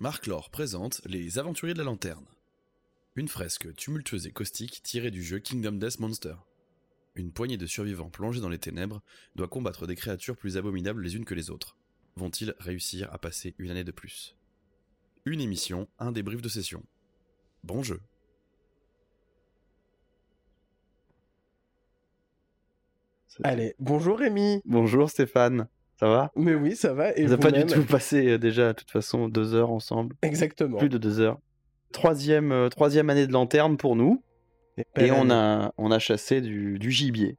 Marc Laure présente Les Aventuriers de la Lanterne. Une fresque tumultueuse et caustique tirée du jeu Kingdom Death Monster. Une poignée de survivants plongés dans les ténèbres doit combattre des créatures plus abominables les unes que les autres. Vont-ils réussir à passer une année de plus? Une émission, un débrief de session. Bon jeu Allez, bonjour Rémi. Bonjour Stéphane, ça va? Mais oui, ça va. Et On n'a pas du tout passé euh, déjà, de toute façon, deux heures ensemble. Exactement. Plus de deux heures. Troisième, euh, troisième année de lanterne pour nous. Et on a, on a chassé du, du gibier.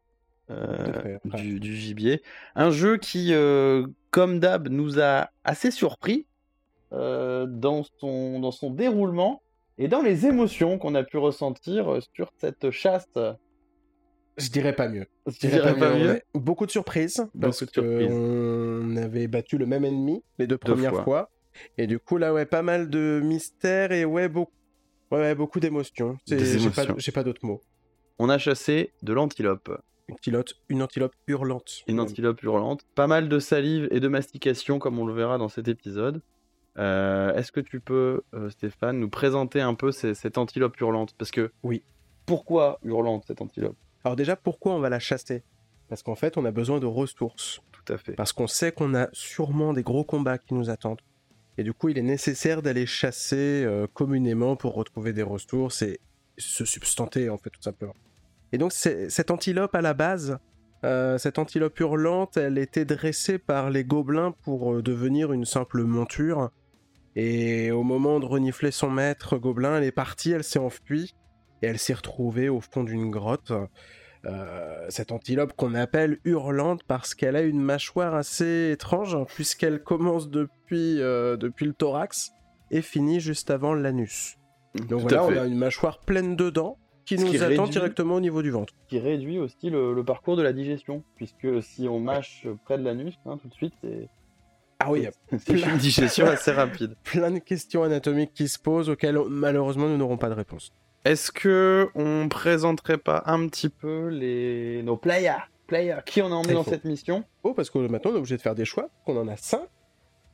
Euh, ouais. du, du gibier. Un jeu qui, euh, comme d'hab, nous a assez surpris dans, son, dans son déroulement et dans les émotions qu'on a pu ressentir sur cette chasse. Je dirais pas mieux. Je Je dirais pas mieux. Beaucoup de surprises parce de surprises. qu'on avait battu le même ennemi les deux Deux premières fois. fois. Et du coup, là, ouais, pas mal de mystères et ouais, beaucoup, ouais, ouais, beaucoup d'émotions. J'ai pas, pas d'autres mots. On a chassé de l'antilope. Une antilope, une antilope hurlante. Une antilope hurlante. Pas mal de salive et de mastication, comme on le verra dans cet épisode. Euh, Est-ce que tu peux, euh, Stéphane, nous présenter un peu ces- cette antilope hurlante? Parce que. Oui. Pourquoi hurlante, cette antilope? Alors déjà, pourquoi on va la chasser? Parce qu'en fait, on a besoin de ressources. Tout à fait. Parce qu'on sait qu'on a sûrement des gros combats qui nous attendent. Et du coup, il est nécessaire d'aller chasser euh, communément pour retrouver des ressources et se substanter, en fait, tout simplement. Et donc, cette antilope, à la base, euh, cette antilope hurlante, elle était dressée par les gobelins pour euh, devenir une simple monture. Et au moment de renifler son maître gobelin, elle est partie, elle s'est enfuie, et elle s'est retrouvée au fond d'une grotte. Euh, cette antilope qu'on appelle hurlante parce qu'elle a une mâchoire assez étrange hein, puisqu'elle commence depuis, euh, depuis le thorax et finit juste avant l'anus. Donc Tout voilà, on a une mâchoire pleine de dents qui nous qui attend réduit- directement au niveau du ventre. Qui réduit aussi le, le parcours de la digestion. Puisque si on mâche près de l'anus, hein, tout de suite, c'est Ah oui, c'est une digestion assez rapide. plein de questions anatomiques qui se posent auxquelles malheureusement nous n'aurons pas de réponse. Est-ce que on présenterait pas un petit peu les nos players, players qui on a emmené dans cette mission? Oh, parce que maintenant on est obligé de faire des choix, qu'on en a 5,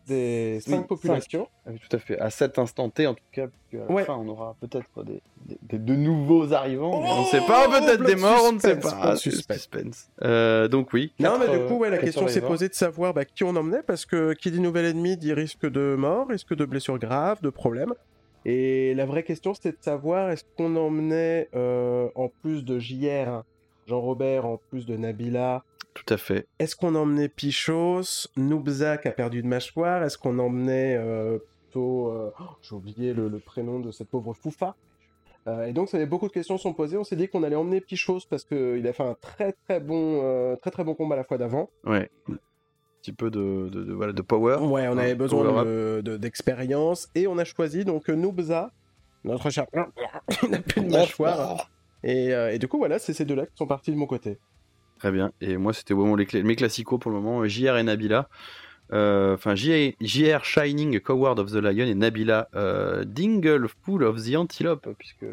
des Oui, 5 populations. Ah oui, tout à fait. À cet instant T, en tout cas, puisque à la Ouais. fin, on aura peut-être des, des- des- de nouveaux arrivants. on Oh, ne sait pas, peut-être plein des de morts, on ne sait pas. suspense. suspense. Euh, donc oui. Non, mais du coup, ouais, la question s'est posée de savoir bah, qui on emmenait, parce que qui dit nouvel ennemi dit risque de mort, risque de blessures graves, de problèmes. Et la vraie question, c'était de savoir est-ce qu'on emmenait, euh, en plus de JR, Jean-Robert, en plus de Nabila, Tout à fait. est-ce qu'on emmenait Pichos, Noubza qui a perdu de mâchoire, est-ce qu'on emmenait euh, plutôt, euh, oh, j'ai oublié le, le prénom de cette pauvre Foufa Euh, et donc, ça avait beaucoup de questions sont posées. On s'est dit qu'on allait emmener Pichos parce qu'il a fait un très très bon, très très bon combat la fois d'avant. Ouais. Un petit peu de, de, de- voilà, de power. Ouais, on Un avait besoin de- d'expérience et on a choisi donc Noubza, notre cher. Il n'a plus de mâchoire. Et, euh, et du coup, voilà, c'est ces deux-là qui sont partis de mon côté. Très bien. Et moi, c'était vraiment les clés- mes classicos pour le moment. JR et Nabila. Euh, Enfin, JR, JR Shining Coward of the Lion et Nabila euh, Dingle Full of the Antelope, puisque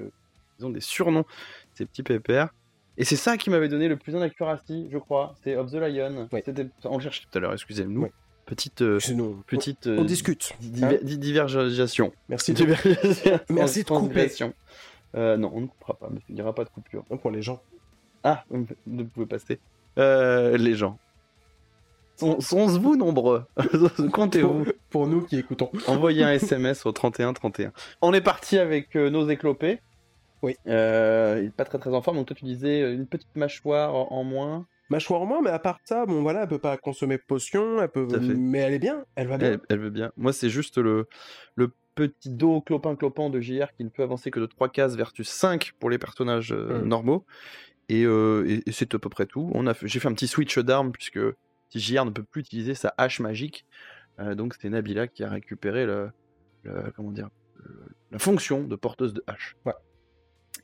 ils ont des surnoms, ces petits pépères. Et c'est ça qui m'avait donné le plus d'accuracy, je crois. C'est of the Lion. C'était- On le cherchait tout à l'heure, excusez-nous. Petite, euh, petite On euh, discute. di- hein. di- divergation. Merci de... Divergation. Merci de couper. Euh, non, on ne coupera pas, mais il n'y aura pas de coupure. pour les gens. Ah, vous ne pouvez passer. Les gens. Sont- Sont-vous nombreux? Comptez-vous? Pour, pour nous qui écoutons. Envoyez un SMS au 31 31. On est parti avec nos éclopés. Oui. Euh, il est pas très très en forme, donc toi tu disais euh, une petite mâchoire en, en moins. Mâchoire en moins, mais à part ça, bon voilà, elle peut pas consommer elle peut... Fait. mais elle est bien, elle va bien. Elle, elle veut bien. Moi c'est juste le, le petit dos clopin-clopin de JR qui ne peut avancer que de 3 cases versus 5 pour les personnages euh, Mm. normaux. Et, euh, et- et c'est à peu près tout. On a fait- J'ai fait un petit switch d'armes puisque JR ne peut plus utiliser sa hache magique, euh, donc c'est Nabila qui a récupéré le, le- comment dire, le- la fonction de porteuse de hache. Ouais.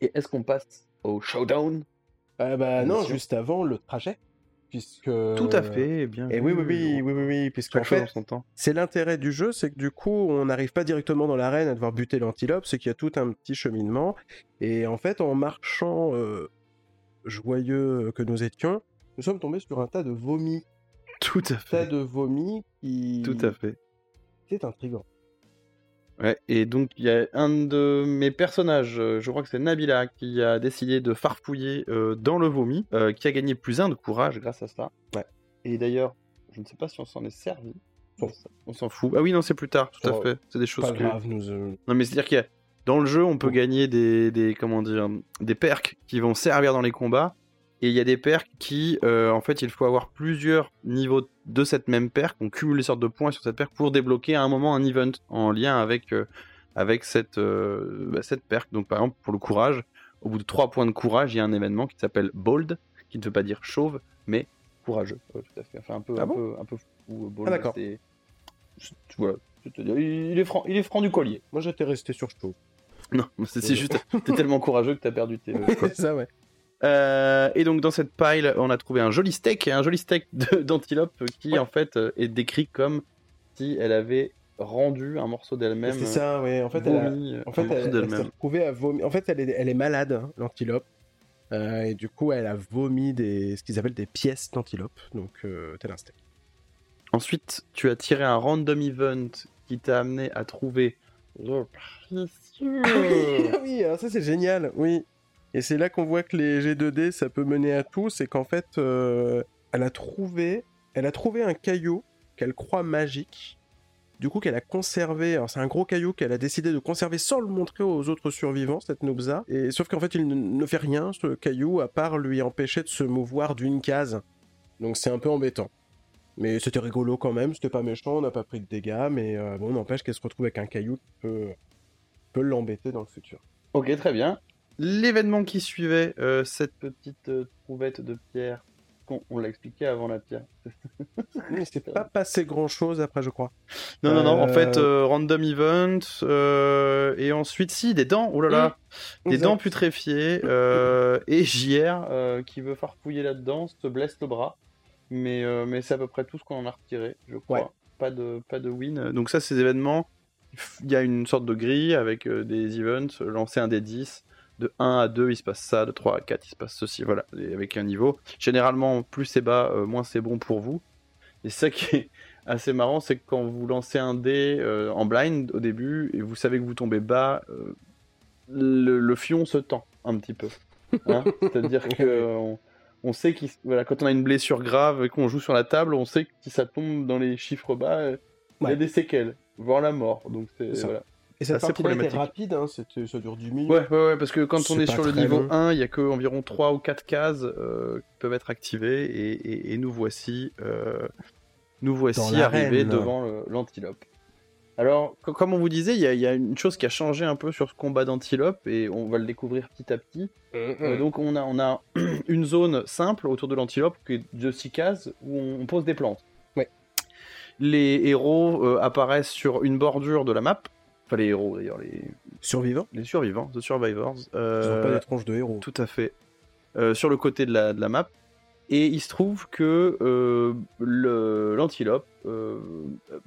Et est-ce qu'on passe au showdown? Ah bah non, juste avant le trajet, puisque... Tout à fait, bien. Et oui, oui, oui, oui, oui, oui, Chaque chose en fait, son temps. c'est l'intérêt du jeu, c'est que du coup, on n'arrive pas directement dans l'arène à devoir buter l'antilope, c'est qu'il y a tout un petit cheminement. Et en fait, en marchant euh, joyeux que nous étions, nous sommes tombés sur un tas de vomis. Tout à Tas fait. de vomis qui... Tout à fait. C'est intriguant. Ouais, et donc il y a un de mes personnages, euh, je crois que c'est Nabila, qui a décidé de farfouiller euh, dans le vomi, euh, qui a gagné plus un de courage grâce à ça. Ouais. Et d'ailleurs, je ne sais pas si on s'en est servi. Bon. On s'en fout. Ah oui, non, c'est plus tard, tout à fait. C'est des choses Pas que. grave, nous. Non, mais c'est-à-dire qu'il y a. Dans le jeu, on peut Oh. gagner des, des. Comment dire Des perks qui vont servir dans les combats. Et il y a des perks qui. euh, en fait, il faut avoir plusieurs niveaux de cette même perk. On cumule des sortes de points sur cette perk pour débloquer à un moment un event en lien avec, euh, avec cette, euh, bah, cette perk. Donc, par exemple, pour le courage, au bout de 3 points de courage, il y a un événement qui s'appelle Bold, qui ne veut pas dire chauve, mais courageux. Tout à fait. Enfin, un peu, Ah un bon peu, un peu fou. Bold, Ah, d'accord. Voilà. Il est franc, il est franc du collier. Moi, j'étais resté sur chaud. Non, c'est c'est juste, t'es tellement courageux que t'as perdu tes. c'est ça, ouais. Euh, et donc dans cette pile, on a trouvé un joli steak, un joli steak d'antilope qui Ouais. en fait euh, est décrit comme si elle avait rendu un morceau d'elle-même. C'est ça, ouais. En fait, elle, a- euh, en un fait, morceau elle, elle s'est retrouvée à vomir. En fait, elle est, elle est malade, hein, l'antilope. Euh, et du coup, elle a vomi des, ce qu'ils appellent des pièces d'antilope. Donc, euh, tel un steak. Ensuite, tu as tiré un random event qui t'a amené à trouver le précieux. Ah oui, alors ça c'est génial, oui. Et c'est là qu'on voit que les G2D, ça peut mener à tout, c'est qu'en fait, euh, elle a trouvé, elle a trouvé un caillou qu'elle croit magique. Du coup, qu'elle a conservé. Alors, c'est un gros caillou qu'elle a décidé de conserver sans le montrer aux autres survivants, cette Nobza. Et sauf qu'en fait, il ne, fait rien, ce caillou, à part lui empêcher de se mouvoir d'une case. Donc, c'est un peu embêtant. Mais c'était rigolo quand même, c'était pas méchant, on n'a pas pris de dégâts, mais euh, bon, n'empêche qu'elle se retrouve avec un caillou qui peut, peut l'embêter dans le futur. ok, très bien. L'événement qui suivait euh, cette petite euh, trouvette de pierre, on, on l'a expliqué avant la pierre. Mais c'est pas passé grand chose après, je crois. Non, non, non, en Euh, fait, random event, et ensuite, si, des dents, oh là là, des Exact. dents putréfiées, et JR qui veut farfouiller là-dedans, se blesse le bras, mais, mais c'est à peu près tout ce qu'on en a retiré, je crois. Ouais. Pas, de, pas de win. Donc, ça, ces événements, il y a une sorte de grille avec des events, lancer un des 10. De 1 à 2, il se passe ça, de 3 à 4, il se passe ceci, voilà, et avec un niveau. Généralement, plus c'est bas, euh, moins c'est bon pour vous. Et ça qui est assez marrant, c'est que quand vous lancez un dé euh, en blind au début et vous savez que vous tombez bas, euh, le, le fion se tend un petit peu. Hein C'est-à-dire que on, on sait qu'il voilà, quand on a une blessure grave et qu'on joue sur la table, on sait que si ça tombe dans les chiffres bas, il y a des séquelles, voire la mort. Donc c'est voilà. Et cette assez partie-là était rapide, hein, ça dure 10 minutes. Ouais, ouais, ouais, parce que quand on est sur le niveau long. 1, il y a que environ 3 ou 4 cases euh, qui peuvent être activées et, et- et nous voici, euh, nous voici arrivés devant l'antilope. Alors, co- comme on vous disait, il y, a- il y a une chose qui a changé un peu sur ce combat d'antilope et on va le découvrir petit à petit. Euh, donc on a, on a une zone simple autour de l'antilope qui est de 6 cases où on, on pose des plantes. Ouais. Les héros euh, apparaissent sur une bordure de la map. Enfin les héros d'ailleurs, les, Survivants les survivants, the survivors. Ils ont Euh, pas des tronches de héros. tout à fait. Euh, sur le côté de la, de la map. Et il se trouve que euh, le- l'antilope euh,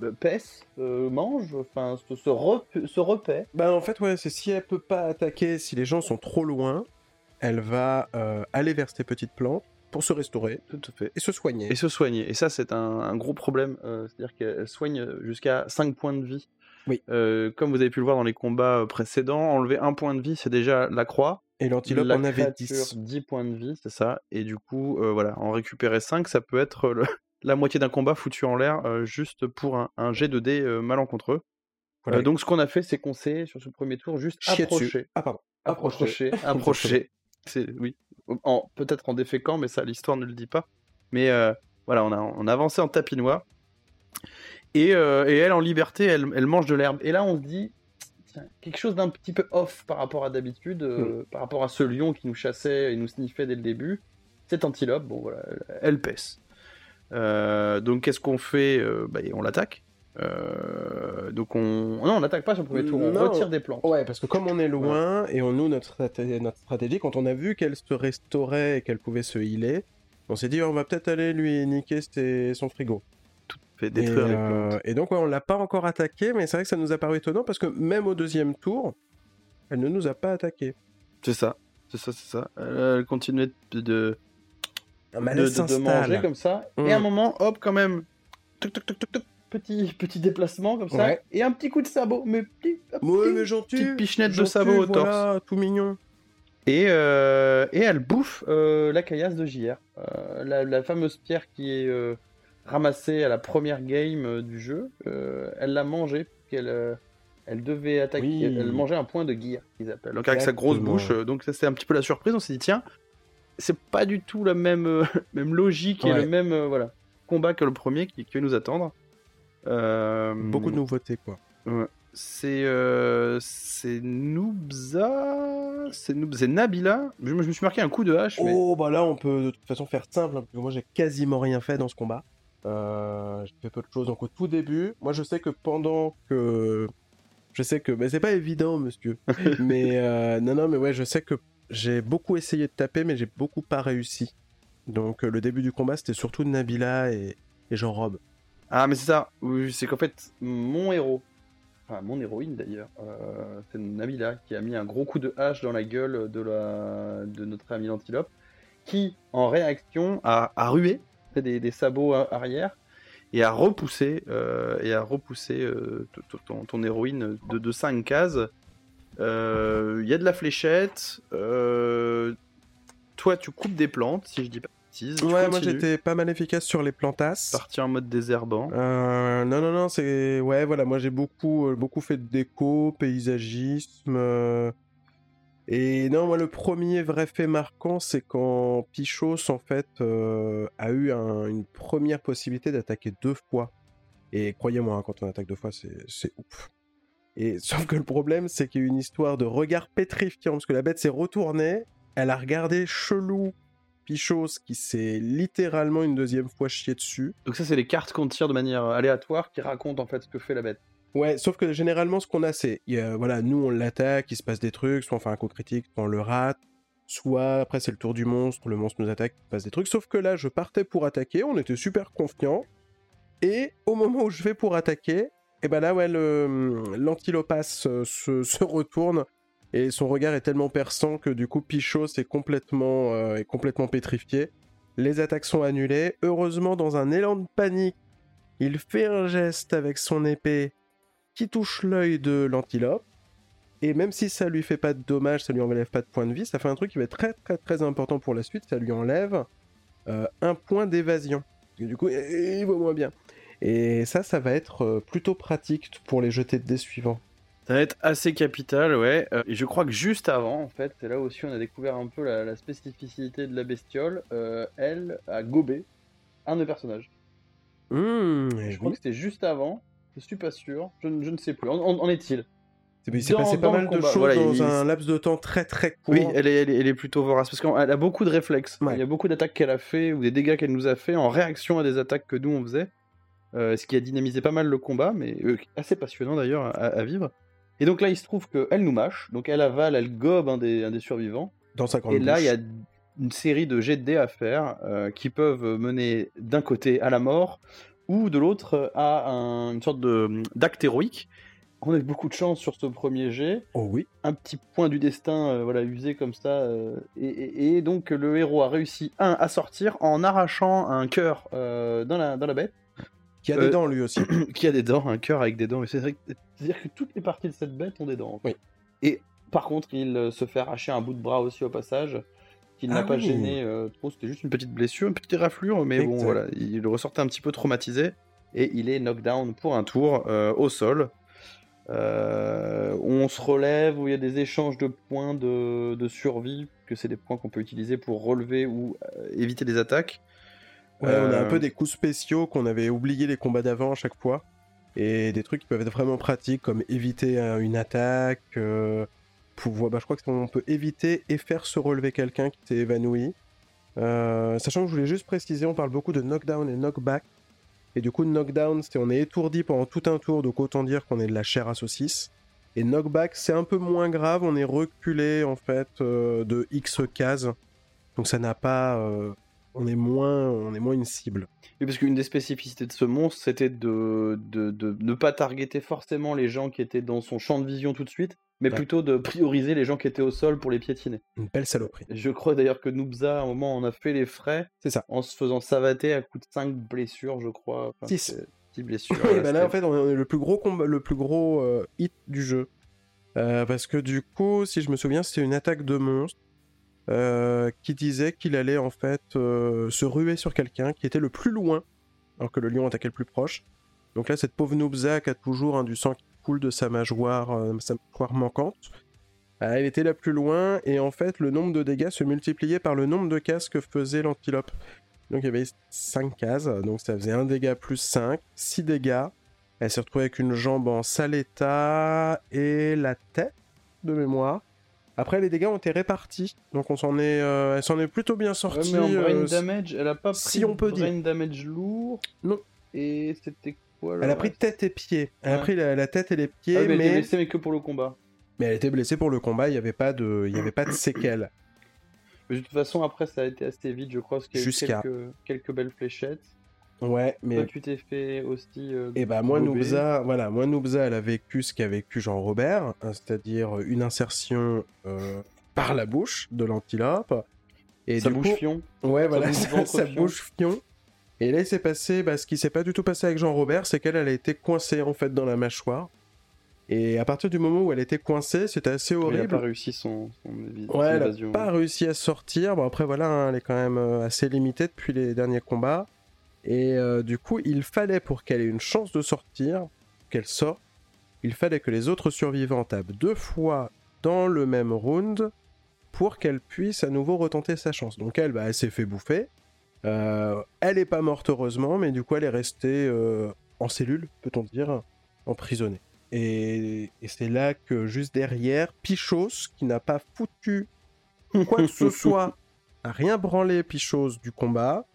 euh, pèse, euh, mange, enfin se, se, rep- se repaît. Bah en fait, ouais, c'est si elle peut pas attaquer, si les gens sont trop loin, elle va euh, aller vers ces petites plantes pour se restaurer Tout à fait. et se soigner. Et se soigner. Et ça, c'est un, un gros problème. euh, C'est-à-dire qu'elle soigne jusqu'à 5 points de vie. Oui. Euh, comme vous avez pu le voir dans les combats euh, précédents, enlever un point de vie, c'est déjà la croix. Et l'antilope La en avait créature, 10. 10 points de vie, c'est ça. Et du coup, euh, voilà, en récupérer 5, ça peut être le- la moitié d'un combat foutu en l'air juste pour un, un jet de dés malencontreux. Voilà. Euh, donc, ce qu'on a fait, c'est qu'on s'est, sur ce premier tour, juste Chier approché. Ah pardon. Approché, approché. C'est, oui. En, peut-être en déféquant, mais ça, l'histoire ne le dit pas. Mais euh, voilà, on a, on a avancé en tapinois. Et, euh, et elle, en liberté, elle, elle mange de l'herbe. Et là, on se dit, tiens, quelque chose d'un petit peu off par rapport à d'habitude, euh, par rapport à ce lion qui nous chassait et nous sniffait dès le début. Cette antilope, bon voilà, elle, pèse. Euh, donc qu'est-ce qu'on fait bah, On l'attaque. Euh, donc on... Non, on n'attaque pas sur le premier tour, on Non. retire des plantes. Ouais, parce que comme on est loin et on nous notre, straté- notre stratégie, quand on a vu qu'elle se restaurait et qu'elle pouvait se healer, on s'est dit on va peut-être aller lui niquer ses- son frigo. Fait Et, détruire les euh, plantes. et donc ouais, on l'a pas encore attaqué, mais c'est vrai que ça nous a paru étonnant parce que même au deuxième tour, elle ne nous a pas attaqué. C'est ça, c'est ça, c'est ça. Elle continuait de, de, de, de- manger comme ça. Mm. Et à un moment, hop, quand même, tuc, tuc, tuc, tuc, tuc, petit, petit déplacement comme ça, Ouais. et un petit coup de sabot, mais petit, Ouais, mais gentil. petite pichenette de sabot au torse. voilà, tout mignon. Et, euh, et elle bouffe euh, la caillasse de JR. Euh, la, la fameuse pierre qui est ramassée à la première game euh, du jeu, euh, elle l'a mangée, qu'elle euh, elle devait attaquer, Oui. elle mangeait un point de gear, qu'ils appellent. Donc avec sa grosse bouche, euh, donc ça c'était un petit peu la surprise, on s'est dit tiens, c'est pas du tout la même, euh, même logique et le même euh, voilà, combat que le premier qui, qui va nous attendre. Euh, Beaucoup de nouveautés, quoi. c'est euh, c'est Noobza, c'est Noob- Nabila. Je, me je me suis marqué un coup de hache, mais Oh, bah là, on peut de toute façon faire simple, hein, parce que moi, j'ai quasiment rien fait dans ce combat. Euh, j'ai fait peu de choses. Donc, au tout début, moi, je sais que pendant que. Je sais que. Mais c'est pas évident, monsieur. mais euh, non, non, mais ouais, je sais que j'ai beaucoup essayé de taper, mais j'ai beaucoup pas réussi. Donc, euh, le début du combat, c'était surtout Nabila et, et Jean-Rob. ah mais c'est ça. Oui, C'est qu'en fait mon héros, enfin mon héroïne d'ailleurs, c'est Nabila qui a mis un gros coup de hache dans la gueule de la de notre ami l'antilope, qui en réaction a, a rué fait des, des sabots arrière et a repoussé euh, et a repoussé euh, ton, ton héroïne de, de 5 cases. Euh, Il y a de la fléchette. toi, tu coupes des plantes, si je dis pas de bêtises. Ouais, moi, j'étais pas mal efficace sur les plantasses. parti en mode désherbant. Non, non, non, c'est. Ouais, voilà, moi j'ai beaucoup, beaucoup fait de déco, paysagisme. Et non, moi le premier vrai fait marquant, c'est quand Pichos, en fait, euh, a eu un- une première possibilité d'attaquer deux fois. Et croyez-moi, hein, quand on attaque deux fois, c'est ouf. Et sauf que le problème, c'est qu'il y a eu une histoire de regard pétrifiant, parce que la bête s'est retournée, elle a regardé chelou Pichos, qui s'est littéralement une deuxième fois chié dessus. Donc ça, c'est les cartes qu'on tire de manière aléatoire qui racontent en fait ce que fait la bête. Ouais, sauf que généralement, ce qu'on a, c'est, voilà, nous on l'attaque, il se passe des trucs, soit on fait un coup critique, soit on le rate, soit après c'est le tour du monstre, le monstre nous attaque, il se passe des trucs. Sauf que là, je partais pour attaquer, on était super confiants, et au moment où je vais pour attaquer, et ben là, ouais, le- l'antilopas euh, se, se retourne, et son regard est tellement perçant que du coup, Pichos est complètement, euh, est complètement pétrifié. Les attaques sont annulées. Heureusement, dans un élan de panique, il fait un geste avec son épée qui touche l'œil de l'antilope. Et même si ça lui fait pas de dommages, ça lui enlève pas de points de vie, ça fait un truc qui va être très très très important pour la suite, ça lui enlève euh, un point d'évasion. Du coup, il va moins bien. Et ça, ça va être euh, plutôt pratique pour les jetés de dés suivants. Ça va être assez capital, ouais. Euh, et je crois que juste avant, en fait, c'est là aussi on a découvert un peu la, la spécificité de la bestiole. euh, elle a gobé un de nos personnages. Mmh, Je crois que c'était juste avant. Je suis pas sûr. Je, ne- je ne sais plus. En, en- en est-il? C'est- Il s'est passé pas mal de choses voilà, dans il- un laps de temps très très court. Oui, elle est, elle, est, elle est plutôt vorace parce qu'elle a beaucoup de réflexes. Ouais. Il y a beaucoup d'attaques qu'elle a fait ou des dégâts qu'elle nous a fait en réaction à des attaques que nous on faisait. Euh, ce qui a dynamisé pas mal le combat, mais euh, assez passionnant d'ailleurs à, à vivre. Et donc là, il se trouve qu'elle nous mâche, donc elle avale, elle gobe un des, un des survivants. Dans sa grande Et là, bouche. il y a une série de jets de dés à faire euh, qui peuvent mener d'un côté à la mort ou de l'autre à un- une sorte de d'acte héroïque. On a eu beaucoup de chance sur ce premier jet Oh oui. un petit point du destin euh, voilà usé comme ça euh, et, et- et donc le héros a réussi un à sortir en arrachant un cœur euh, dans, la, dans la bête Qui a Euh, des dents lui aussi. qui a des dents un cœur avec des dents c'est vrai que- c'est-à-dire que toutes les parties de cette bête ont des dents. Oui. et par contre il euh, se fait arracher un bout de bras aussi au passage qui n'a Ah pas oui. gêné euh, trop c'était juste une petite blessure une petite raflure mais bon voilà il ressortait un petit peu traumatisé et il est knockdown pour un tour euh, au sol euh, on se relève, où il y a des échanges de points de, de survie, que c'est des points qu'on peut utiliser pour relever ou éviter les attaques. Ouais, on a un peu des coups spéciaux qu'on avait oublié les combats d'avant à chaque fois. Et des trucs qui peuvent être vraiment pratiques, comme éviter une attaque, bah, je crois qu'on peut éviter et faire se relever quelqu'un qui s'est évanoui. Euh, sachant que je voulais juste préciser, on parle beaucoup de knockdown et knockback. Et du coup, knockdown, c'est on est étourdi pendant tout un tour, donc autant dire qu'on est de la chair à saucisse. Et knockback, c'est un peu moins grave, on est reculé en fait euh, de X cases. Donc ça n'a pas. euh, on, est moins, on est moins une cible. Oui, parce qu'une des spécificités de ce monstre, c'était de, de, de ne pas targeter forcément les gens qui étaient dans son champ de vision tout de suite, mais Ouais. plutôt de prioriser les gens qui étaient au sol pour les piétiner. Une belle saloperie. Je crois d'ailleurs que Noobza, à un moment, on a fait les frais C'est ça. en se faisant savater à coup de 5 blessures, je crois. Enfin, Six. c'est- partie blessure. Oui, bah là, en fait, on est le plus gros, combat, le plus gros euh, hit du jeu. Euh, parce que du coup, si je me souviens, c'était une attaque de monstre euh, qui disait qu'il allait en fait se ruer sur quelqu'un qui était le plus loin, alors que le lion attaquait le plus proche. Donc là, cette pauvre Noobza qui a toujours hein, du sang qui coule de sa mâchoire, euh, sa manquante. euh, Elle était la plus loin et en fait le nombre de dégâts se multipliait par le nombre de cases que faisait l'antilope. Donc il y avait 5 cases, donc ça faisait 1 dégât plus 5, 6 dégâts. Elle s'est retrouvée avec une jambe en sale état et la tête de mémoire. Après les dégâts ont été répartis, donc on s'en est, euh, elle s'en est plutôt bien Ouais, sortie. mais en brain euh, damage, elle a pas pris si on peut brain damage lourd. Non. Et c'était Elle a pris tête et pied. Elle a pris la, la tête et les pieds, Ah, mais, elle était mais... blessée, mais que pour le combat. mais elle était blessée pour le combat. Il n'y avait pas de, il y avait pas de séquelles. Mais de toute façon, après, ça a été assez vite, je crois, parce qu'il y a eu Jusqu'à- quelques, quelques belles fléchettes. Ouais, mais Toi, tu t'es fait aussi. euh, Et bah moi gober. Noobza, voilà, moi Noobza, elle a vécu ce qu'a vécu Jean-Robert, hein, c'est-à-dire une insertion euh, par la bouche de l'antilope. Et Ça du coup, fion. ouais, voilà, ventre ça fion. Et là, il s'est passé, bah, ce qui s'est pas du tout passé avec Jean-Robert, c'est qu'elle, elle a été coincée en fait dans la mâchoire. Et à partir du moment où elle était coincée, c'était assez Il a horrible. pas réussi son, Ouais, elle pas réussi à sortir. Bon, après, voilà, hein, elle est quand même euh, assez limitée depuis les derniers combats. Et euh, du coup, il fallait, pour qu'elle ait une chance de sortir, qu'elle sorte, il fallait que les autres survivants tapent deux fois dans le même round pour qu'elle puisse à nouveau retenter sa chance. Donc elle, bah, elle s'est fait bouffer. Euh, elle est pas morte heureusement, mais du coup elle est restée euh, en cellule, peut-on dire, emprisonnée. Et, et c'est là que juste derrière, Pichos, qui n'a pas foutu quoi que ce soit, a rien branlé Pichos du combat.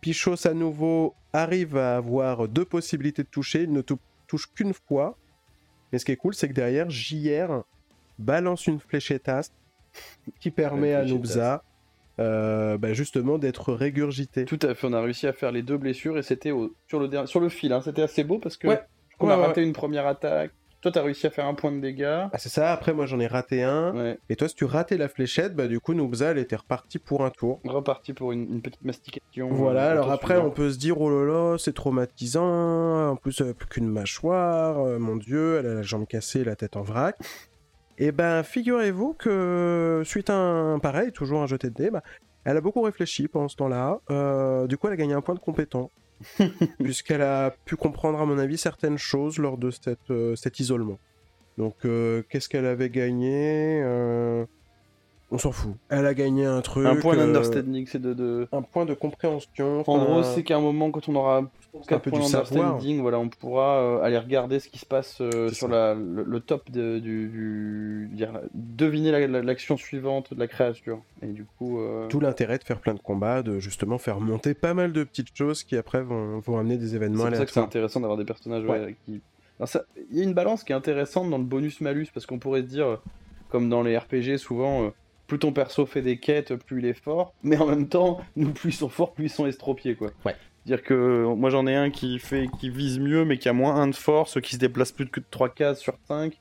Pichos à nouveau arrive à avoir deux possibilités de toucher, il ne tou- touche qu'une fois. Mais ce qui est cool, c'est que derrière, JR balance une fléchettasse qui permet à. Noobza euh, bah, justement d'être régurgité. Tout à fait, on a réussi à faire les deux blessures et c'était au- sur, le sur le fil. hein. C'était assez beau parce que Ouais. on Ouais, a ouais, raté une première attaque. Toi, t'as réussi à faire un point de dégâts. Ah, c'est ça, après moi j'en ai raté un. Et toi, si tu ratais la fléchette, bah du coup Noobza elle était repartie pour un tour. Reparti pour une, une petite mastication. Voilà, euh, alors après suivant. on peut se dire oh là là, c'est traumatisant, en plus elle a plus qu'une mâchoire, euh, mon dieu, elle a la jambe cassée, la tête en vrac. Et ben figurez-vous que suite à un pareil, toujours un jeté de dés, bah, elle a beaucoup réfléchi pendant ce temps-là. Euh, du coup elle a gagné un point de compétent, puisqu'elle a pu comprendre à mon avis certaines choses lors de cette, euh, cet isolement. Donc euh, qu'est-ce qu'elle avait gagné On s'en fout. Elle a gagné un truc. Un point euh, d'understanding, c'est de, de- un point de compréhension. En gros, c'est qu'à un moment, quand on aura un 4 peu du savoir. d'understanding, voilà, on pourra euh, aller regarder ce qui se passe euh, C'est sur la, le, le top de, du, du- dire, deviner la- la- l'action suivante de la créature. Et du coup, euh, Tout l'intérêt de faire plein de combats, de justement faire monter pas mal de petites choses qui après vont, vont amener des c'est événements pour ça que c'est intéressant d'avoir des personnages ouais, Ouais. qui. Il y a une balance qui est intéressante dans le bonus-malus, parce qu'on pourrait se dire, comme dans les RPG, souvent, euh, plus ton perso fait des quêtes, plus il est fort, mais en même temps, nous, plus ils sont forts, plus ils sont estropiés, quoi. Ouais. Dire que euh, moi j'en ai un qui fait qui vise mieux mais qui a moins 1 de force, qui se déplace plus que 3 cases sur 5.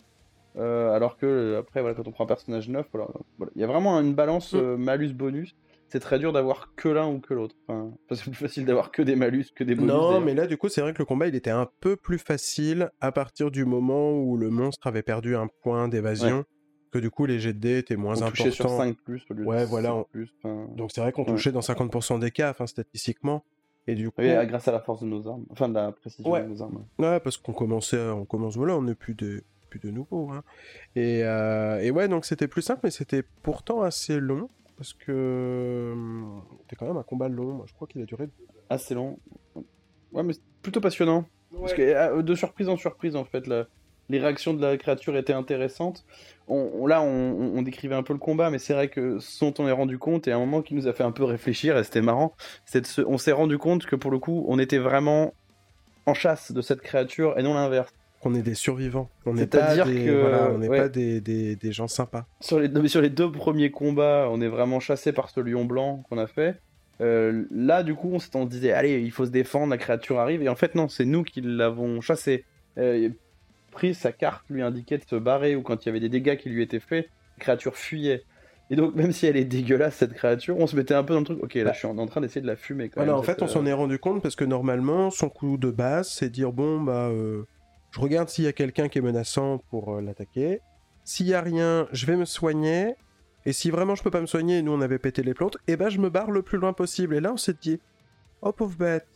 alors que euh, après voilà quand on prend un personnage neuf, voilà, voilà. il y a vraiment une balance Mm. euh, malus bonus. C'est très dur d'avoir que l'un ou que l'autre. Enfin, c'est plus facile d'avoir que des malus que des bonus. Non, mais là, du coup, c'est vrai que le combat, il était un peu plus facile à partir du moment où le monstre avait perdu un point d'évasion, que du coup, les jets de dés étaient moins on touchait sur importants. 5 plus au lieu Ouais, de voilà, 5 on- plus. enfin, Donc c'est vrai qu'on Ouais. touchait dans 50% des cas, enfin, statistiquement. Et du coup, oui, grâce à la force de nos armes, enfin de la précision Ouais. de nos armes. Ouais, parce qu'on commençait, on commence, voilà, on n'est plus de, plus de nouveau. Hein. Et, euh, et ouais, donc c'était plus simple, mais c'était pourtant assez long, parce que hum, c'était quand même un combat long. Moi, je crois qu'il a duré. Assez long. Ouais, mais plutôt passionnant. Parce que euh, de surprise en surprise, en fait, la- les réactions de la créature étaient intéressantes. On, on- là, on, décrivait un peu le combat, mais c'est vrai que ce dont on est rendu compte, et à un moment qui nous a fait un peu réfléchir, et c'était marrant, c'est se- on s'est rendu compte que pour le coup, on était vraiment en chasse de cette créature et non l'inverse. On est des survivants. On n'est pas C'est-à-dire des, que- voilà, on n'est ouais. pas des, des, des gens sympas. Sur les, non, mais sur les deux premiers combats, on est vraiment chassé par ce lion blanc qu'on a fait. Euh, là, du coup, on se disait, allez, il faut se défendre, la créature arrive. Et en fait, non, c'est nous qui l'avons chassé. Euh, sa carte lui indiquait de se barrer ou quand il y avait des dégâts qui lui étaient faits, la créature fuyait. Et donc, même si elle est dégueulasse, cette créature, on se mettait un peu dans le truc. Ok, là, Bah. je suis en, train d'essayer de la fumer quand Voilà, même. en fait, on s'en est rendu compte parce que normalement, son coup de base, c'est dire bon, bah, euh, je regarde s'il y a quelqu'un qui est menaçant pour euh, l'attaquer. S'il y a rien, je vais me soigner. Et si vraiment je peux pas me soigner, et nous on avait pété les plantes, et ben je me barre le plus loin possible. Et là, on s'est dit, oh pauvre bête,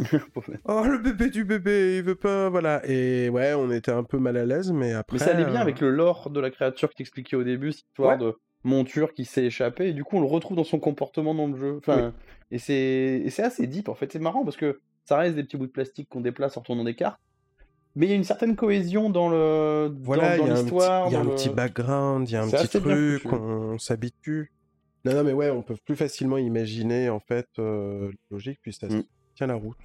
oh le bébé du bébé, il veut pas, voilà. Et ouais, on était un peu mal à l'aise, mais après. Mais ça allait bien euh, avec le lore de la créature qui t'expliquait au début, cette histoire Ouais. de monture qui s'est échappée, et du coup on le retrouve dans son comportement dans le jeu. Enfin, et c'est et c'est assez deep en fait, c'est marrant parce que ça reste des petits bouts de plastique qu'on déplace en retournant des cartes, mais il y a une certaine cohésion dans le Voilà, dans, il y a un petit- l'histoire. il y a un le- petit background, il y a un petit truc, on s'habitue. Non, non, mais ouais, on peut plus facilement imaginer en fait euh, logique, puis ça Mm. tient la route.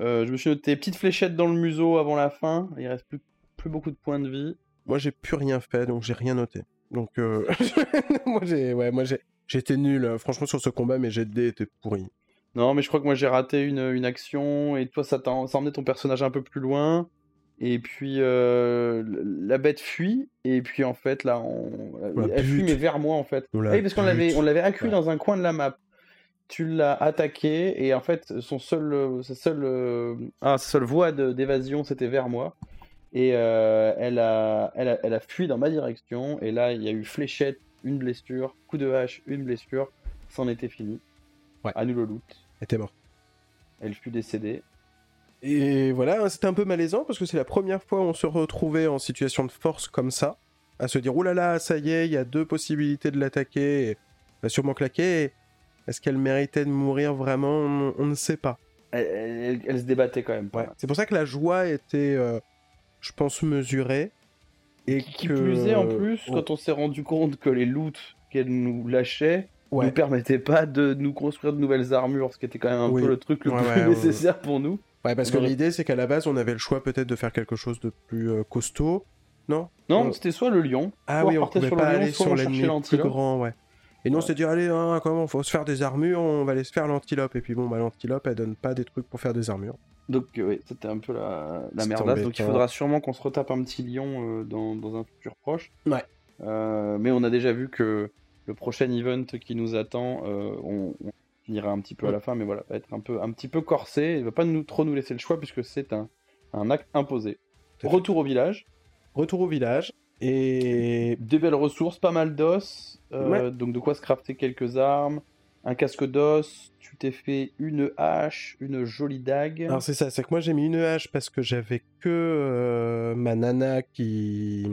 Euh, je me suis noté petite fléchette dans le museau avant la fin, il reste plus, plus beaucoup de points de vie. Moi, j'ai plus rien fait, donc j'ai rien noté. Donc, euh, moi, j'ai, ouais, moi, j'ai, j'étais nul. euh, Franchement, sur ce combat, mes jets de dés étaient pourris. Non, mais je crois que moi j'ai raté une, une action et toi ça t'a emmené ton personnage un peu plus loin. Et puis euh, la bête fuit et puis en fait là on... Elle fuit mais vers moi en fait. Ah oui parce qu'on l'avait on l'avait accueilli Ouais. dans un coin de la map. Tu l'as attaqué et en fait son seul sa seule ah, sa seule voie d'évasion c'était vers moi et euh, elle a elle a elle a fui dans ma direction et là il y a eu fléchette une blessure coup de hache une blessure c'en était fini. Ouais. À nous le loot. Elle était morte. Elle fut décédée. Et voilà, hein, c'était un peu malaisant parce que c'est la première fois où on se retrouvait en situation de force comme ça, à se dire oh là là, ça y est, il y a deux possibilités de l'attaquer, elle va sûrement claquer. Est-ce qu'elle méritait de mourir vraiment? On, on ne sait pas. Elle, elle- elle se débattait quand même. Ouais. C'est pour ça que la joie était, euh, je pense, mesurée. Et Qui, qui que- plus est, en plus, Oh, quand on s'est rendu compte que les loots qu'elle nous lâchait ouais. nous permettaient pas de nous construire de nouvelles armures, ce qui était quand même un Oui. peu le truc le Ouais, plus ouais, ouais. nécessaire pour nous. Ouais, parce on que l'idée, c'est qu'à la base, on avait le choix peut-être de faire quelque chose de plus euh, costaud. Non? Non, On- c'était soit le lion, Ah soit oui, on partait pouvait sur pas lion, aller soit sur on l'ennemi plus grand, ouais. Et nous, on s'est dit, allez, hein, comment, faut se faire des armures, on va aller se faire l'antilope. Et puis bon, bah, l'antilope, elle donne pas des trucs pour faire des armures. Donc euh, oui, c'était un peu la, la merdasse. Donc il faudra sûrement qu'on se retape un petit lion euh, dans, dans un futur proche. Ouais. Euh, mais on a déjà vu que le prochain event qui nous attend, euh, on, on finira un petit peu à la fin, mais voilà, va être un peu un petit peu corsé. Il va pas nous, trop nous laisser le choix puisque c'est un, un acte imposé. Retour au village, Retour au village. Et des belles ressources, pas mal d'os, euh, Ouais. donc de quoi se crafter quelques armes, un casque d'os. Tu t'es fait une hache, une jolie dague. alors c'est ça, c'est que moi j'ai mis une hache parce que j'avais que euh, ma nana qui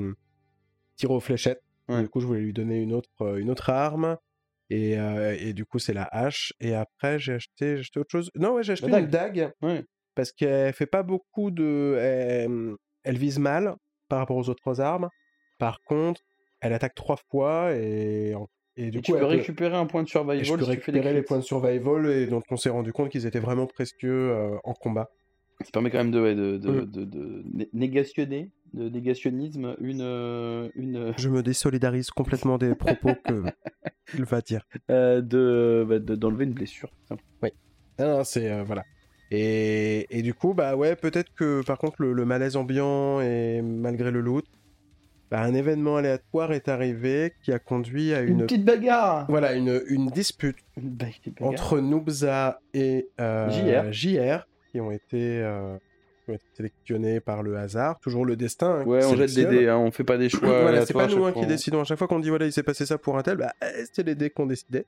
tire aux fléchettes. Ouais. Du coup, je voulais lui donner une autre, euh, une autre arme. Et, euh, et du coup, c'est la hache. Et après, j'ai acheté, j'ai acheté autre chose. Non, ouais, j'ai acheté La une dague. Parce qu'elle fait pas beaucoup de. Elle, elle vise mal par rapport aux autres armes. Par contre, elle attaque trois fois et, et du Et coup, tu peux elle peut- récupérer un point de survival et je peux si tu fais récupérer les points de survival et dont on s'est rendu compte qu'ils étaient vraiment précieux euh, en combat. Ça permet quand même de, de, de, Mm. de, de né- négationner, de négationnisme, une, euh, une Je me désolidarise complètement des propos que il va dire. euh, de bah, de- d'enlever une blessure. simplement. Non, non, c'est euh, voilà. Et, et du coup, bah ouais, peut-être que par contre le, le malaise ambiant et malgré le loot, bah, un événement aléatoire est arrivé qui a conduit à Une, une petite bagarre. voilà une, une dispute Une entre Noobza et euh, JR. JR qui ont été euh, qui ont été sélectionnés par le hasard, toujours le destin. hein, Ouais, on jette des dés, hein, on fait pas des choix. voilà, c'est pas nous hein, qui décidons. À chaque fois qu'on dit voilà, il s'est passé ça pour un tel, bah, eh, c'était les dés qu'on décidait.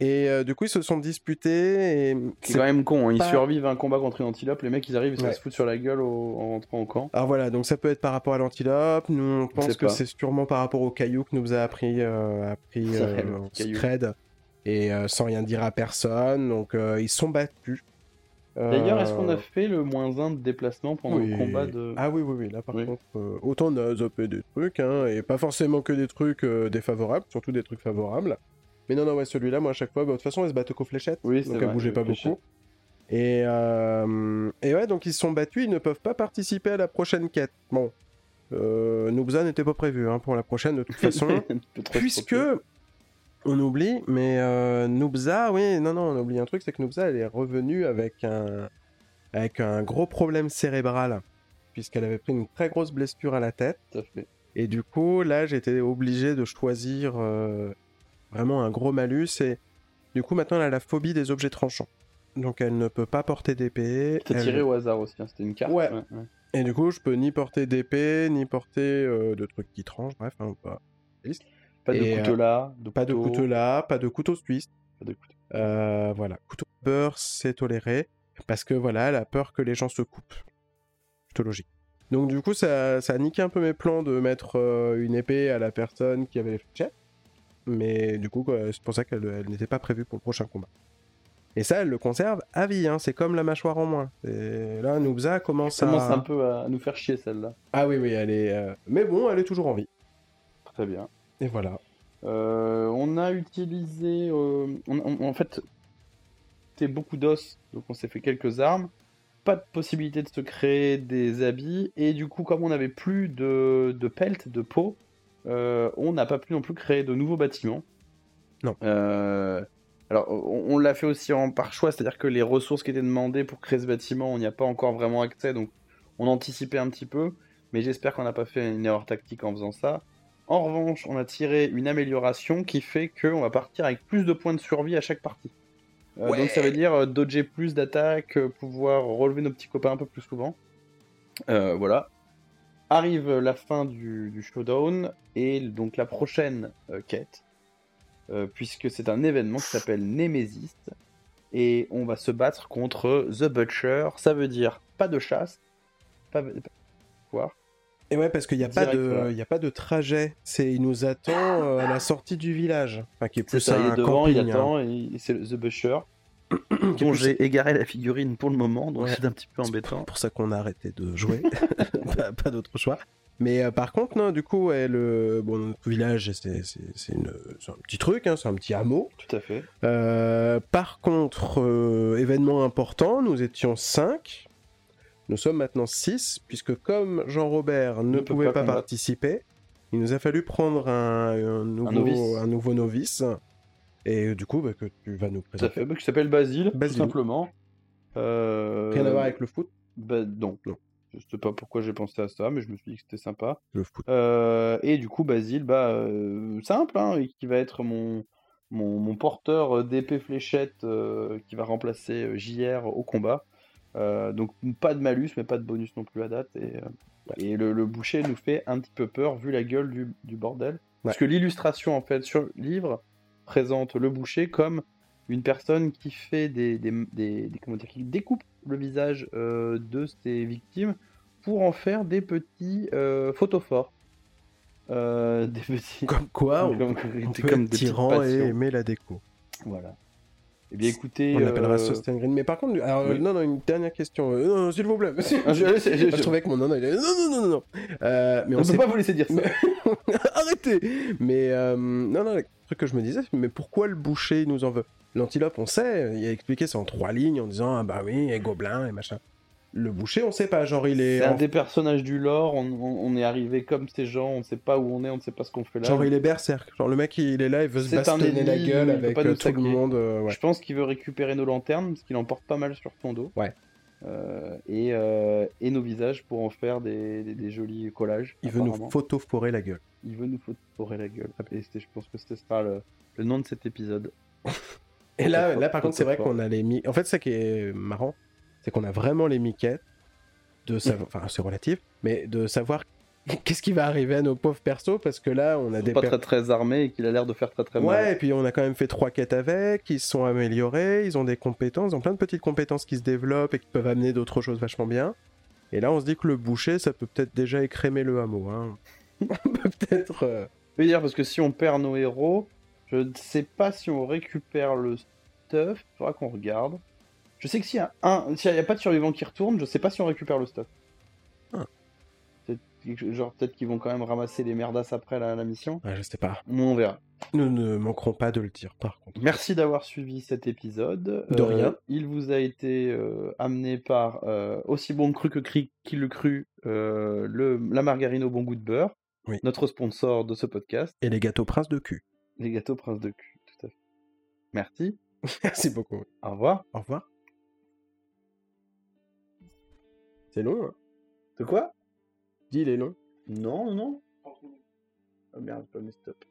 Et euh, du coup, ils se sont disputés. Et C'est quand même con, hein, ils pas- survivent à un combat contre une antilope, les mecs ils arrivent, ils se Ouais. foutent sur la gueule au- en rentrant au camp. Alors voilà, donc ça peut être par rapport à l'antilope. Nous, on pense que c'est sûrement par rapport au caillou que nous a appris, euh, appris euh. Et euh, sans rien dire à personne. Donc ils sont battus. D'ailleurs, est-ce qu'on Euh, a fait le moins 1 de déplacement pendant oui. le combat de. Ah oui, oui, oui. Là, par Oui. contre, euh, autant on a zappé des trucs, hein, et pas forcément que des trucs euh, défavorables, surtout des trucs favorables. Mais non, non, ouais, celui-là, moi, à chaque fois, bah, de toute façon, elle se battait qu'aux fléchettes. Oui, donc vrai, elle bougeait pas fléchettes. beaucoup. Et, euh, et ouais, donc ils se sont battus, ils ne peuvent pas participer à la prochaine quête. Bon, euh, Noobza n'était pas prévu hein, pour la prochaine de toute façon. Puisque, on oublie, mais euh, Noobza, oui, non, non, on oublie un truc, c'est que Noobza, elle est revenue avec un, avec un gros problème cérébral, puisqu'elle avait pris une très grosse blessure à la tête. Et du coup, là, j'étais obligé de choisir euh, vraiment un gros malus. Et du coup, maintenant, elle a la phobie des objets tranchants. Donc, elle ne peut pas porter d'épée. T'as Elle- tiré au hasard aussi, hein, c'était une carte. Ouais. Et du coup, je peux ni porter d'épée, ni porter euh, de trucs qui tranchent. Bref, hein, pas, Pas de Et, couteau là, de pas de couteau, là, pas de couteau suisse. Pas de couteau. Euh, voilà, couteau de beurre, c'est toléré. Parce que voilà, elle a peur que les gens se coupent. Plutôt logique. Donc du coup, ça, ça a niqué un peu mes plans de mettre euh, une épée à la personne qui avait les fléchettes. Mais du coup, c'est pour ça qu'elle elle n'était pas prévue pour le prochain combat. Et ça, elle le conserve à vie, hein, c'est comme la mâchoire en moins. Et là, Noobza commence commence à... un peu à nous faire chier celle-là. Ah oui, oui, elle est... euh, Mais bon, elle est toujours en vie. Très bien. Et voilà. Euh, on a utilisé. euh, on- on- en fait, c'était beaucoup d'os, donc on s'est fait quelques armes. Pas de possibilité de se créer des habits, et du coup, comme on n'avait plus de, de pelt, de peau, euh, on n'a pas pu non plus créer de nouveaux bâtiments. Non. Alors, on, on l'a fait aussi en par choix, c'est-à-dire que les ressources qui étaient demandées pour créer ce bâtiment, on n'y a pas encore vraiment accès, donc on anticipait un petit peu, mais j'espère qu'on n'a pas fait une erreur tactique en faisant ça. En revanche, on a tiré une amélioration qui fait qu'on va partir avec plus de points de survie à chaque partie. Euh, Ouais. Donc ça veut dire euh, dodger plus d'attaques, euh, pouvoir relever nos petits copains un peu plus souvent. Euh, voilà. Arrive la fin du, du showdown et donc la prochaine euh, quête, puisque c'est un événement qui s'appelle Nemesis et on va se battre contre The Butcher. Ça veut dire pas de chasse, pas, pouvoir. Et ouais, parce qu'il n'y a, pas de- il y a pas de trajet. C'est, il nous attend euh, à la sortie du village. Enfin, qui est C'est plus ça, il un est devant, il camping, hein. attend, et c'est The est dont j'ai égaré la figurine pour le moment, donc Ouais. c'est un petit peu C'est embêtant. pour ça qu'on a arrêté de jouer. pas pas d'autre choix. Mais euh, par contre, non, du coup, ouais, le... bon, notre village, c'est, c'est, c'est une... c'est un petit truc, hein, c'est un petit hameau. Tout à fait. Euh, par contre, euh, événement important, nous étions 5. Nous sommes maintenant 6, puisque comme Jean-Robert ne pouvait pas participer, il nous a fallu prendre un, un nouveau, novice. un nouveau novice. Et du coup, bah, que tu vas nous Tout à présenter. fait. Bah, qui s'appelle Basile, Basile. tout simplement. Euh, Rien à voir avec le foot Bah, non. Non. Je sais pas pourquoi j'ai pensé à ça, mais je me suis dit que c'était sympa. Le foot. Euh, et du coup, Basile, bah, euh, simple, hein, qui va être mon, mon, mon porteur d'épée fléchette qui va remplacer JR au combat. Euh, donc, pas de malus, mais pas de bonus non plus à date. Et, euh, et le, le boucher nous fait un petit peu peur vu la gueule du, du bordel. Parce que l'illustration, en fait, sur le livre, présente le boucher comme une personne qui fait des, des, des- des- comment dire, qui découpe le visage euh, de ses victimes pour en faire des petits euh, photophores. Des petits. Comme quoi, on, comme, on peut comme être tyran et aimer la déco. Voilà. Eh bien, écoutez. On appellera euh, ça Sustain Green. Mais par contre, alors, oui. euh, non, non, une dernière question. Euh, non, non, s'il vous plaît. Ah, je- je- je- je, trouvais que mon non, non, il est- non, non, non, non, non. Euh, mais On ne sait peut pas vous laisser dire ça. Arrêtez Mais euh, non, non, le truc que je me disais, mais pourquoi le boucher nous en veut? L'antilope, on sait, il a expliqué ça en trois lignes en disant ah bah oui, et gobelin et machin. Le boucher, on sait pas, genre il est, C'est un des personnages du lore. On, on- on est arrivé comme ces gens. On ne sait pas où on est. On ne sait pas ce qu'on fait là. genre il est berserk. Genre le mec il est là, il veut se bastonner la gueule avec pas euh, tout le monde. euh, ouais. Je pense qu'il veut récupérer nos lanternes parce qu'il en porte pas mal sur son dos. Ouais. Euh, et, euh, et nos visages pour en faire des, des- des jolis collages. Il veut nous photophorer la gueule. Il veut nous photorer la gueule. Et je pense que ce sera le, le nom de cet épisode. Et là, là par contre, c'est vrai qu'on a les mi. En fait, ça qui est marrant, c'est qu'on a vraiment les miquettes de savoir. Enfin, c'est relatif, mais de savoir qu'est-ce qui va arriver à nos pauvres persos parce que là, on a Ils des sont pas per- très très armés et qu'il a l'air de faire très très mal. Ouais, et puis on a quand même fait trois quêtes avec, ils se sont améliorés, ils ont des compétences, ils ont plein de petites compétences qui se développent et qui peuvent amener d'autres choses vachement bien. Et là, on se dit que le boucher, ça peut peut-être déjà écrémer le hameau. Hein. on peut peut-être. euh, Je veux dire, parce que si on perd nos héros, je ne sais pas si on récupère le stuff. Il faudra qu'on regarde. Je sais que s'il y a un, s'il n'y a pas de survivants qui retournent, je sais pas si on récupère le stuff. Ah. Peut-être Genre peut-être qu'ils vont quand même ramasser les merdasses après la, la mission. ouais, je sais pas. On verra. Nous ne manquerons pas de le dire, par contre. Merci d'avoir suivi cet épisode. De rien. Il vous a été euh, amené par euh, aussi bon cru que cri qui le cru, euh, le, la margarine au bon goût de beurre, Oui. notre sponsor de ce podcast, Et les gâteaux prince de cul. les gâteaux prince de cul. Tout à fait. Merci. Merci beaucoup. Au revoir. Au revoir. C'est long, hein De quoi? Dis, il est long. Non, non. Oh merde, pas mis stop.